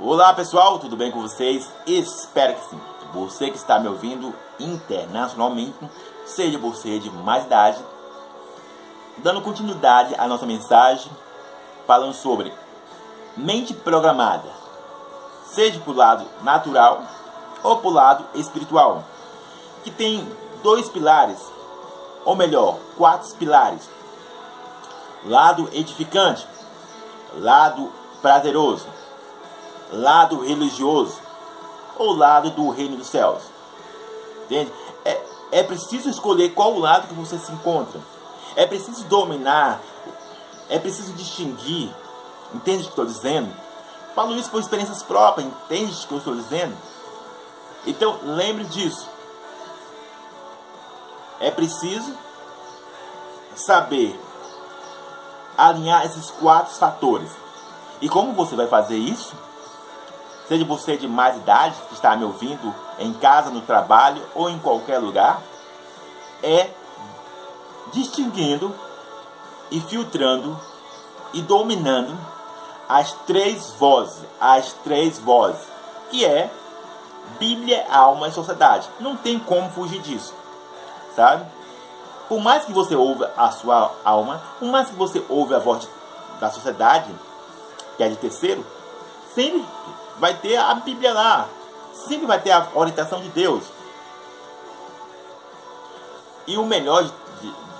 Olá pessoal, tudo bem com vocês? Espero que sim. Você que está me ouvindo internacionalmente, seja você de mais idade, dando continuidade à nossa mensagem, falando sobre mente programada, seja o lado natural ou o lado espiritual, que tem dois pilares, ou melhor, quatro pilares: lado edificante, lado prazeroso lado religioso ou lado do reino dos céus. Entende? É, é preciso escolher qual lado que você se encontra. É preciso dominar. É preciso distinguir. Entende o que estou dizendo? Falo isso por experiências próprias. Entende o que eu estou dizendo? Então lembre disso. É preciso saber alinhar esses quatro fatores. E como você vai fazer isso? Seja você de mais idade que está me ouvindo em casa, no trabalho ou em qualquer lugar, é distinguindo e filtrando e dominando as três vozes, as três vozes, que é Bíblia, alma e sociedade. Não tem como fugir disso, sabe? Por mais que você ouva a sua alma, por mais que você ouve a voz da sociedade, que é de terceiro, sempre vai ter a Bíblia lá. Sempre vai ter a orientação de Deus. E o melhor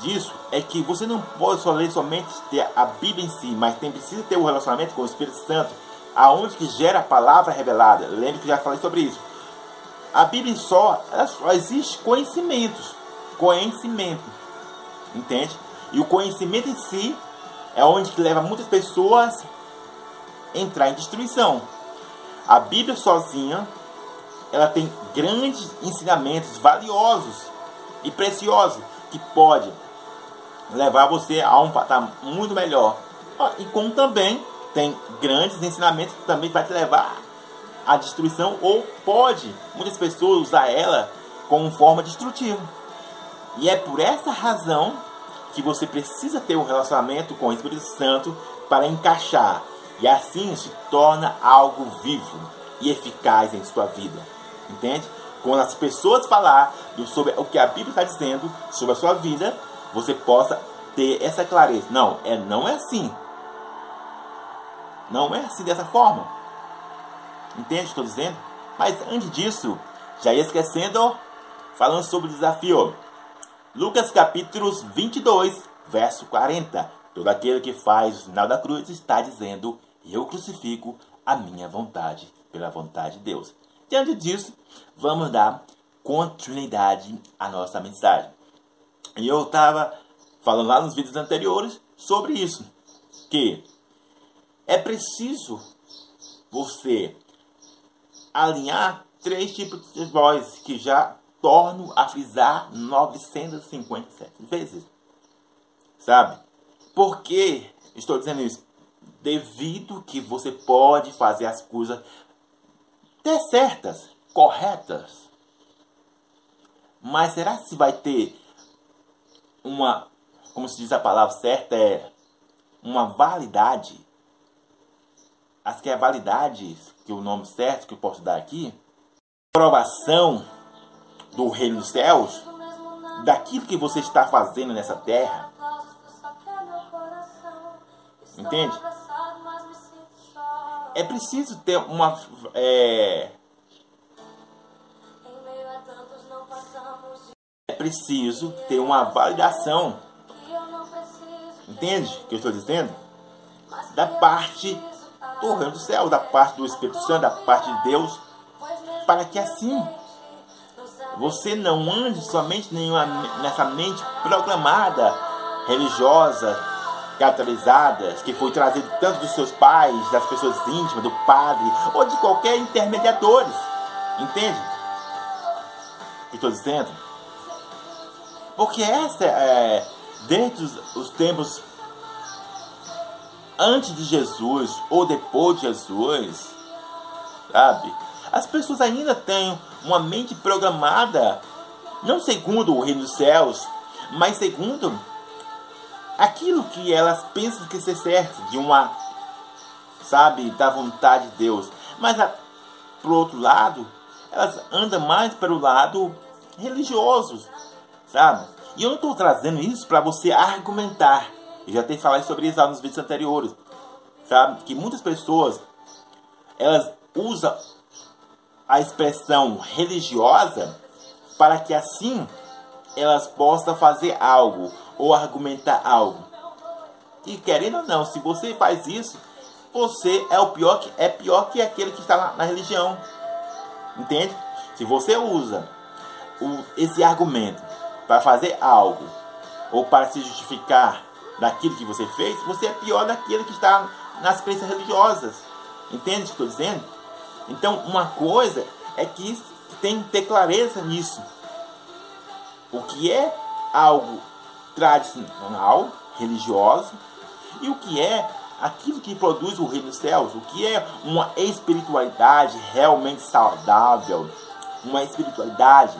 disso é que você não pode só ler somente ter a Bíblia em si, mas tem precisa ter um relacionamento com o Espírito Santo, aonde que gera a palavra revelada. Lembre que já falei sobre isso. A Bíblia só, ela só existe conhecimentos, conhecimento, entende? E o conhecimento em si é onde que leva muitas pessoas a entrar em destruição. A Bíblia sozinha, ela tem grandes ensinamentos valiosos e preciosos que pode levar você a um patamar muito melhor. E como também tem grandes ensinamentos que também vai te levar à destruição ou pode muitas pessoas usar ela como forma destrutiva. E é por essa razão que você precisa ter um relacionamento com o Espírito Santo para encaixar e assim se torna algo vivo e eficaz em sua vida. Entende? Quando as pessoas falar sobre o que a Bíblia está dizendo sobre a sua vida, você possa ter essa clareza. Não, é, não é assim. Não é assim dessa forma. Entende o que estou dizendo? Mas antes disso, já ia esquecendo, falando sobre o desafio. Lucas capítulo 22, verso 40. Todo aquele que faz o sinal da cruz está dizendo: eu crucifico a minha vontade pela vontade de Deus. Diante disso, vamos dar continuidade à nossa mensagem. E eu estava falando lá nos vídeos anteriores sobre isso, que é preciso você alinhar três tipos de voz que já torno a frisar 957 vezes. Sabe? Por que estou dizendo isso? Devido que você pode fazer as coisas até certas, corretas. Mas será que vai ter uma, como se diz a palavra certa, é uma validade? Acho que é a validade, que é o nome certo que eu posso dar aqui, provação do reino dos céus, daquilo que você está fazendo nessa terra. Entende? É preciso ter uma. É, é preciso ter uma validação. Entende o que eu estou dizendo? Da parte do reino do céu, da parte do Espírito Santo, da parte de Deus, para que assim você não ande somente nenhuma, nessa mente programada, religiosa, catalisadas, que foi trazido tanto dos seus pais, das pessoas íntimas, do padre, ou de qualquer intermediadores. Entende? O que estou dizendo? Porque essa é, dentro dos tempos antes de Jesus ou depois de Jesus, sabe? As pessoas ainda têm uma mente programada, não segundo o reino dos céus, mas segundo aquilo que elas pensam que ser certo, de uma, sabe, da vontade de Deus. Mas, a, por outro lado, elas andam mais pelo lado religioso, sabe? E eu não estou trazendo isso para você argumentar. Eu já tenho falado sobre isso lá nos vídeos anteriores, sabe? Que muitas pessoas elas usam a expressão religiosa para que assim elas possam fazer algo ou argumentar algo. E querendo ou não, se você faz isso, você é o pior que é pior que aquele que está na, na religião. Entende? Se você usa o, esse argumento para fazer algo ou para se justificar daquilo que você fez, você é pior daquele que está nas crenças religiosas. Entende o que estou dizendo? Então, uma coisa é que tem que ter clareza nisso. O que é algo tradicional, religioso, e o que é aquilo que produz o reino dos céus, o que é uma espiritualidade realmente saudável, uma espiritualidade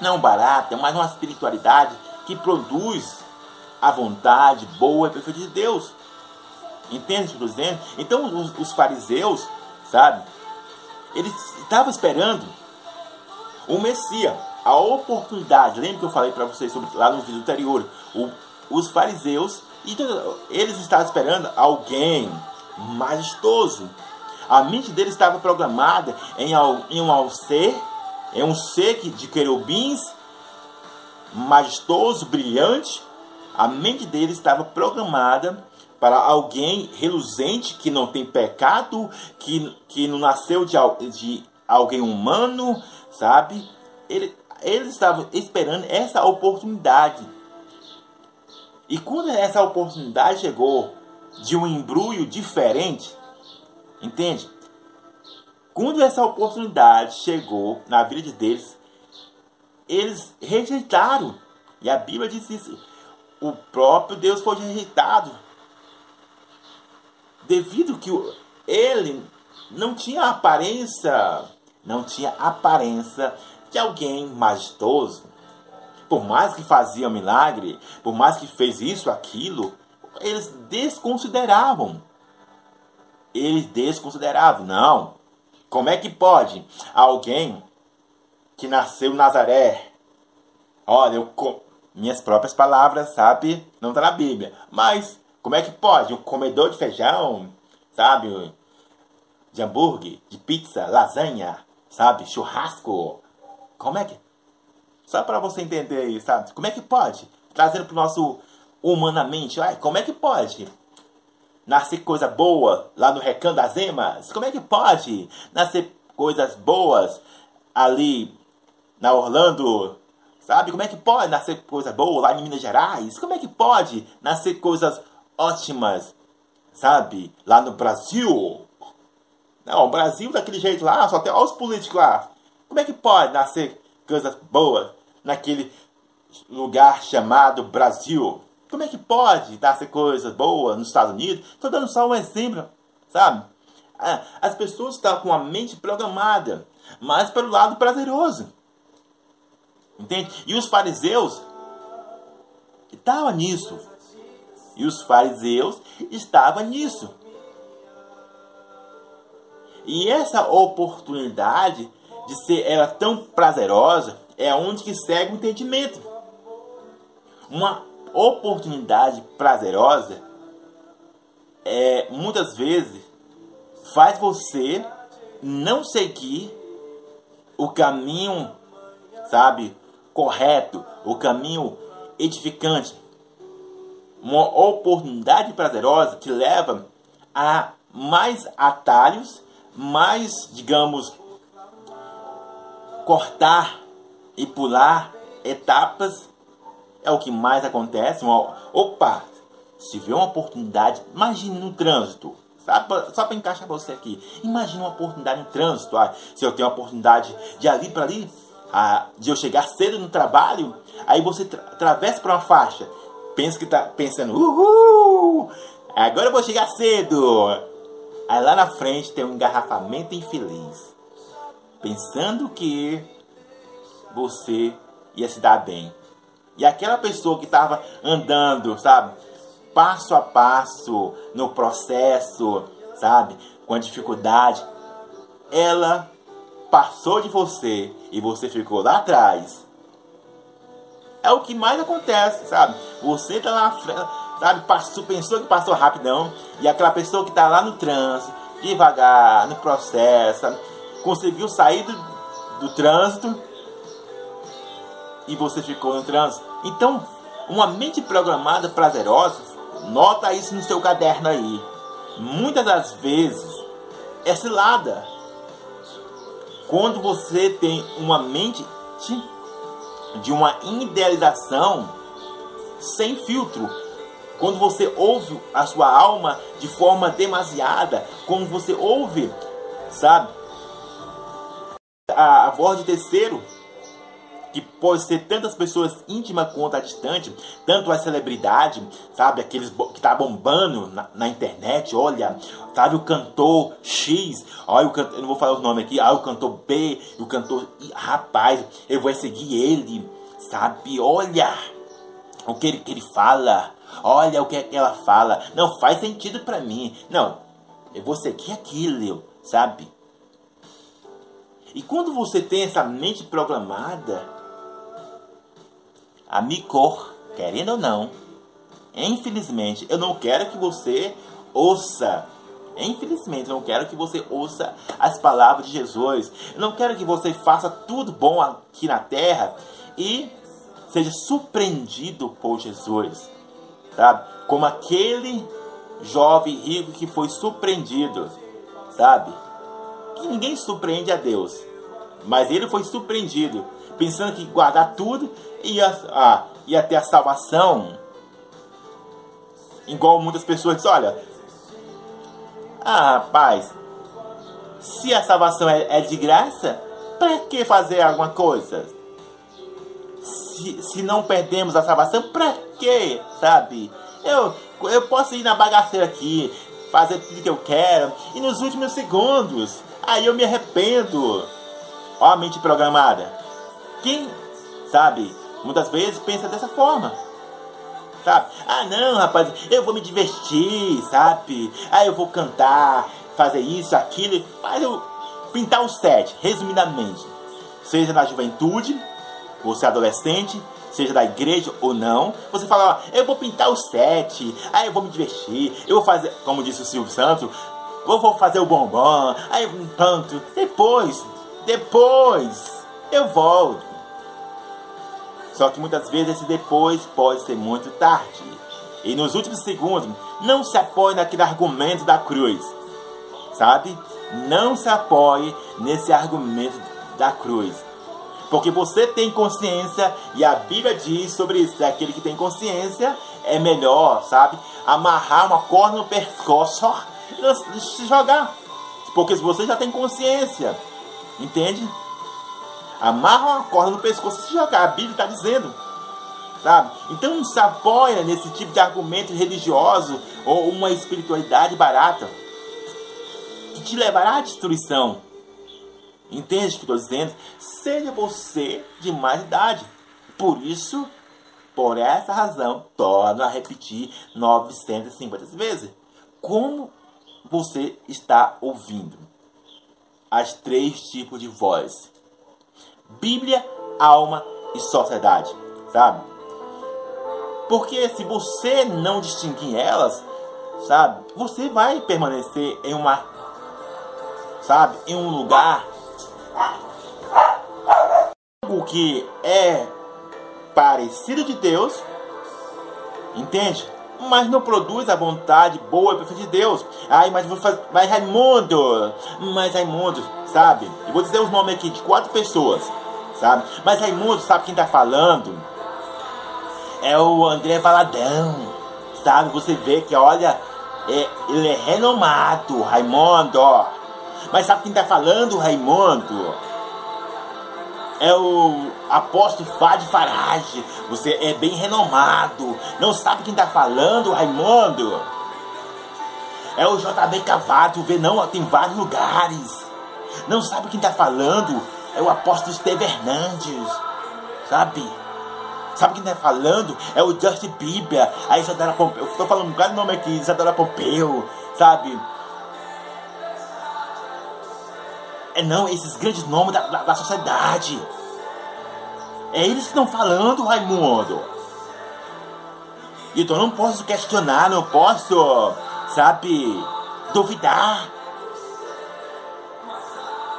não barata, mas uma espiritualidade que produz a vontade boa e perfeita de Deus. Entende o que eu estou dizendo? Então os, os fariseus, sabe, eles estavam esperando o Messias, a oportunidade. Lembra que eu falei para vocês sobre, lá no vídeo anterior? O, os fariseus, eles estavam esperando alguém majestoso. A mente deles estava programada em, em um ser, em um ser de querubins, majestoso, brilhante. A mente deles estava programada para alguém reluzente que não tem pecado, que, que não nasceu de, de alguém humano, sabe? Ele, eles estavam esperando essa oportunidade. E quando essa oportunidade chegou de um embrulho diferente, entende? Quando essa oportunidade chegou na vida deles, eles rejeitaram. E a Bíblia diz isso. O próprio Deus foi rejeitado. Devido que ele não tinha aparência, não tinha aparência de alguém majestoso. Por mais que fazia milagre, por mais que fez isso, aquilo, eles desconsideravam. Eles desconsideravam. Não. Como é que pode alguém que nasceu em Nazaré? Olha, eu com minhas próprias palavras, sabe? Não está na Bíblia. Mas como é que pode um comedor de feijão, sabe? De hambúrguer, de pizza, lasanha, sabe? Churrasco. Como é que. Só para você entender aí, sabe? Como é que pode? Trazendo para o nosso humanamente, ai, como é que pode? Nascer coisa boa lá no Recanto das Emas? Como é que pode nascer coisas boas ali na Orlando? Sabe? Como é que pode nascer coisa boa lá em Minas Gerais? Como é que pode nascer coisas ótimas, sabe? Lá no Brasil? Não, o Brasil daquele jeito lá, só tem os políticos lá. Como é que pode nascer coisas boas naquele lugar chamado Brasil? Como é que pode nascer coisas boas nos Estados Unidos? Estou dando só um exemplo, sabe? Ah, as pessoas estão com a mente programada, mas pelo lado prazeroso. Entende? E os fariseus estavam nisso. E os fariseus estavam nisso. E essa oportunidade de ser ela tão prazerosa é onde que segue o entendimento. Uma oportunidade prazerosa é muitas vezes faz você não seguir o caminho, sabe, correto, o caminho edificante. Uma oportunidade prazerosa te leva a mais atalhos, mais, digamos, cortar e pular etapas é o que mais acontece. Opa, se vê uma oportunidade, imagine no trânsito. Só para encaixar você aqui. Imagine uma oportunidade no trânsito. Ah, se eu tenho uma oportunidade de ali para ali, ah, de eu chegar cedo no trabalho, aí você tra atravessa para uma faixa. Pensa que tá pensando, uhul, agora eu vou chegar cedo. Aí lá na frente tem um engarrafamento infeliz. Pensando que você ia se dar bem. E aquela pessoa que estava andando, sabe, passo a passo no processo, sabe, com a dificuldade, ela passou de você e você ficou lá atrás. É o que mais acontece, sabe? Você tá lá na frente, sabe? Passou, pensou que passou rapidão e aquela pessoa que tá lá no trânsito, devagar, no processo, sabe? Conseguiu sair do, do trânsito e você ficou no trânsito. Então, uma mente programada prazerosa, nota isso no seu caderno aí. Muitas das vezes é cilada. Quando você tem uma mente de uma idealização sem filtro, quando você ouve a sua alma de forma demasiada, quando você ouve, sabe, a, a voz de terceiro, que pode ser tantas pessoas íntimas quanto a distante, tanto a celebridade, sabe, aqueles que tá bombando na, na, internet, olha, sabe o cantor X, olha o cantor, eu não vou falar os nomes aqui, olha o cantor B, o cantor, rapaz, eu vou seguir ele, sabe, olha o que ele, que ele fala, olha o que ela fala, não faz sentido para mim, não, eu vou seguir aquilo, sabe, e quando você tem essa mente programada, a Micor, querendo ou não, infelizmente, eu não quero que você ouça. Infelizmente, eu não quero que você ouça as palavras de Jesus. Eu não quero que você faça tudo bom aqui na terra e seja surpreendido por Jesus. Sabe? Como aquele jovem rico que foi surpreendido. Sabe? Que ninguém surpreende a Deus. Mas ele foi surpreendido pensando que guardar tudo ia, ah, ia ter a salvação. Igual muitas pessoas dizem, olha, ah rapaz, se a salvação é, é de graça, para que fazer alguma coisa? Se, se não perdemos a salvação, para que, sabe? Eu, eu posso ir na bagaceira aqui, fazer tudo que eu quero, e nos últimos segundos, aí eu me arrependo. Ó a mente programada. Quem, sabe, muitas vezes pensa dessa forma. Sabe? Ah, não, rapaz, eu vou me divertir, sabe? Ah, eu vou cantar, fazer isso, aquilo. Mas eu pintar o set, resumidamente. Seja na juventude, você é adolescente, seja da igreja ou não, você fala, ó, eu vou pintar o set, aí eu vou me divertir, eu vou fazer, como disse o Silvio Santos, eu vou fazer o bombom, aí um tanto, depois, depois eu volto. Só que muitas vezes esse depois pode ser muito tarde. E nos últimos segundos, não se apoie naquele argumento da cruz. Sabe? Não se apoie nesse argumento da cruz. Porque você tem consciência e a Bíblia diz sobre isso. Aquele que tem consciência é melhor, sabe? Amarrar uma corda no pescoço se jogar. Porque você já tem consciência. Entende? amarra uma corda no pescoço e se jogar. A Bíblia está dizendo. Sabe? Então não se apoia nesse tipo de argumento religioso ou uma espiritualidade barata que te levará à destruição. Entende o que estou dizendo? Seja você de mais idade. Por isso, por essa razão, torno a repetir 950 vezes. Como você está ouvindo as três tipos de voz? Bíblia, alma e sociedade, sabe? Porque se você não distinguir elas, sabe, você vai permanecer em uma, sabe, em um lugar algo que é parecido de Deus, entende? Mas não produz a vontade boa e perfeita de Deus. Ai, mas vou fazer, mas Raimundo, mas Raimundo, sabe? Eu vou dizer os nomes aqui de quatro pessoas sabe? Mas Raimundo, sabe quem tá falando? É o André Valadão, sabe? Você vê que, olha, é, ele é renomado, Raimundo. Mas sabe quem tá falando, Raimundo? É o apóstolo Fad Farage. Você é bem renomado. Não sabe quem tá falando, Raimundo? É o JB Cavato. Vê, não, tem vários lugares. Não sabe quem tá falando? é o apóstolo Esteve Hernandes, sabe? Sabe quem tá falando? É o Justin Bieber, a Isadora Pompeu. Eu tô falando um bocado de nome aqui, Isadora Pompeu, sabe? É não, esses grandes nomes da, da, da sociedade. É eles que estão falando, Raimundo. Então não posso questionar, não posso, sabe, duvidar.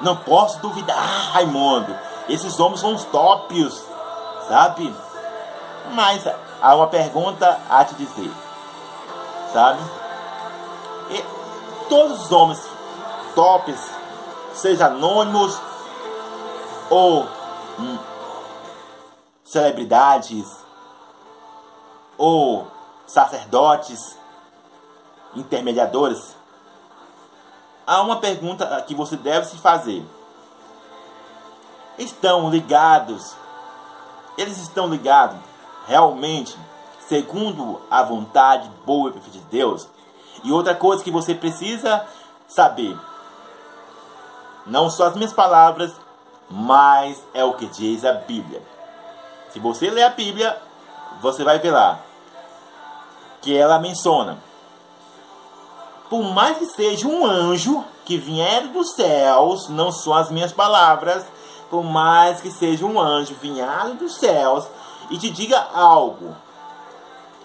Não posso duvidar, Raimundo. Esses homens são os tópios, sabe? Mas há uma pergunta a te dizer, sabe? E todos os homens tops, seja anônimos ou hum, celebridades ou sacerdotes, intermediadores, há uma pergunta que você deve se fazer. Estão ligados? Eles estão ligados realmente segundo a vontade boa e perfeita de Deus? E outra coisa que você precisa saber, não só as minhas palavras, mas é o que diz a Bíblia. Se você ler a Bíblia, você vai ver lá que ela menciona por mais que seja um anjo que vier dos céus, não são as minhas palavras, por mais que seja um anjo vinhado dos céus e te diga algo,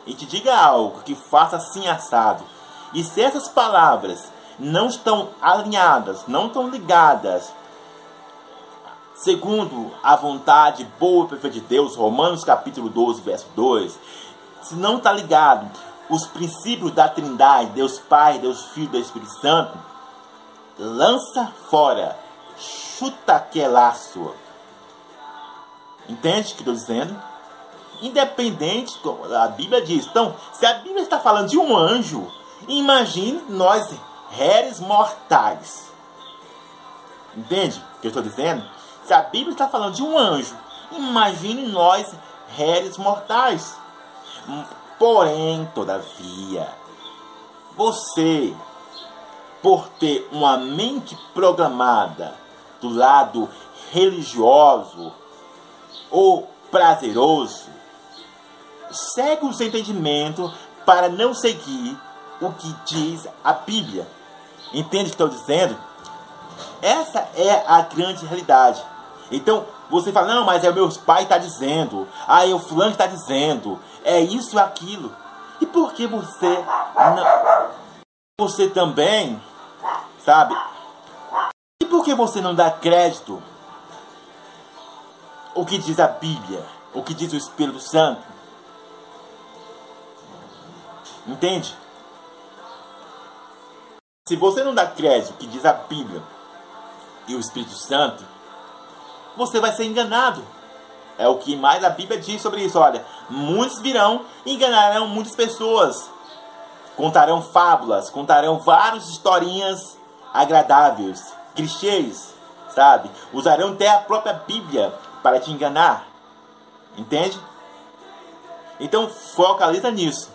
e te diga algo que faça assim assado, e se essas palavras não estão alinhadas, não estão ligadas, segundo a vontade boa e perfeita de Deus, Romanos capítulo 12, verso 2, se não está ligado os princípios da Trindade, Deus Pai, Deus Filho, Deus Espírito Santo, lança fora, chuta aquele laço. Entende o que estou dizendo? Independente, a Bíblia diz. Então, se a Bíblia está falando de um anjo, imagine nós, réis mortais. Entende o que eu estou dizendo? Se a Bíblia está falando de um anjo, imagine nós, réis mortais. Porém, todavia, você, por ter uma mente programada do lado religioso ou prazeroso, segue o seu entendimento para não seguir o que diz a Bíblia. Entende o que estou dizendo? Essa é a grande realidade. Então, você fala, não, mas é o meu pai está dizendo, ah, é o fulano está dizendo, é isso, aquilo. E por que você não, você também, sabe? E por que você não dá crédito o que diz a Bíblia, o que diz o Espírito Santo? Entende? Se você não dá crédito que diz a Bíblia e o Espírito Santo, você vai ser enganado. É o que mais a Bíblia diz sobre isso. Olha, muitos virão e enganarão muitas pessoas. Contarão fábulas, contarão várias historinhas agradáveis, clichês, sabe? Usarão até a própria Bíblia para te enganar. Entende? Então focaliza nisso.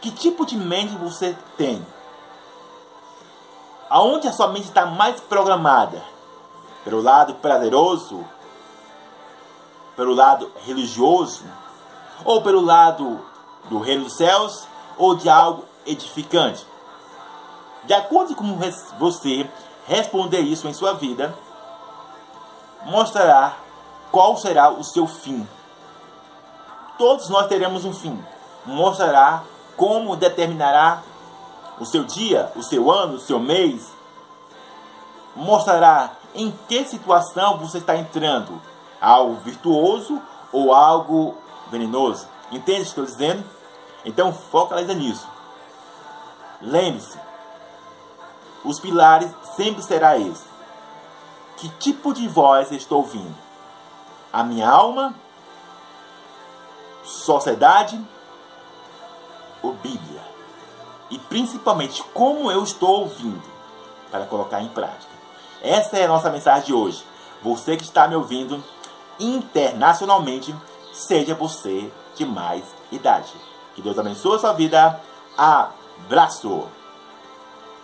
Que tipo de mente você tem? Aonde a sua mente está mais programada? pelo lado prazeroso, pelo lado religioso, ou pelo lado do reino dos céus, ou de algo edificante. De acordo com você responder isso em sua vida, mostrará qual será o seu fim. Todos nós teremos um fim. Mostrará como determinará o seu dia, o seu ano, o seu mês. Mostrará em que situação você está entrando? Algo virtuoso ou algo venenoso? Entende o que estou dizendo? Então focaliza nisso. Lembre-se, os pilares sempre será esse. Que tipo de voz estou ouvindo? A minha alma? Sociedade? Ou Bíblia? E principalmente como eu estou ouvindo para colocar em prática. Essa é a nossa mensagem de hoje. Você que está me ouvindo internacionalmente, seja você de mais idade. Que Deus abençoe a sua vida. Abraço!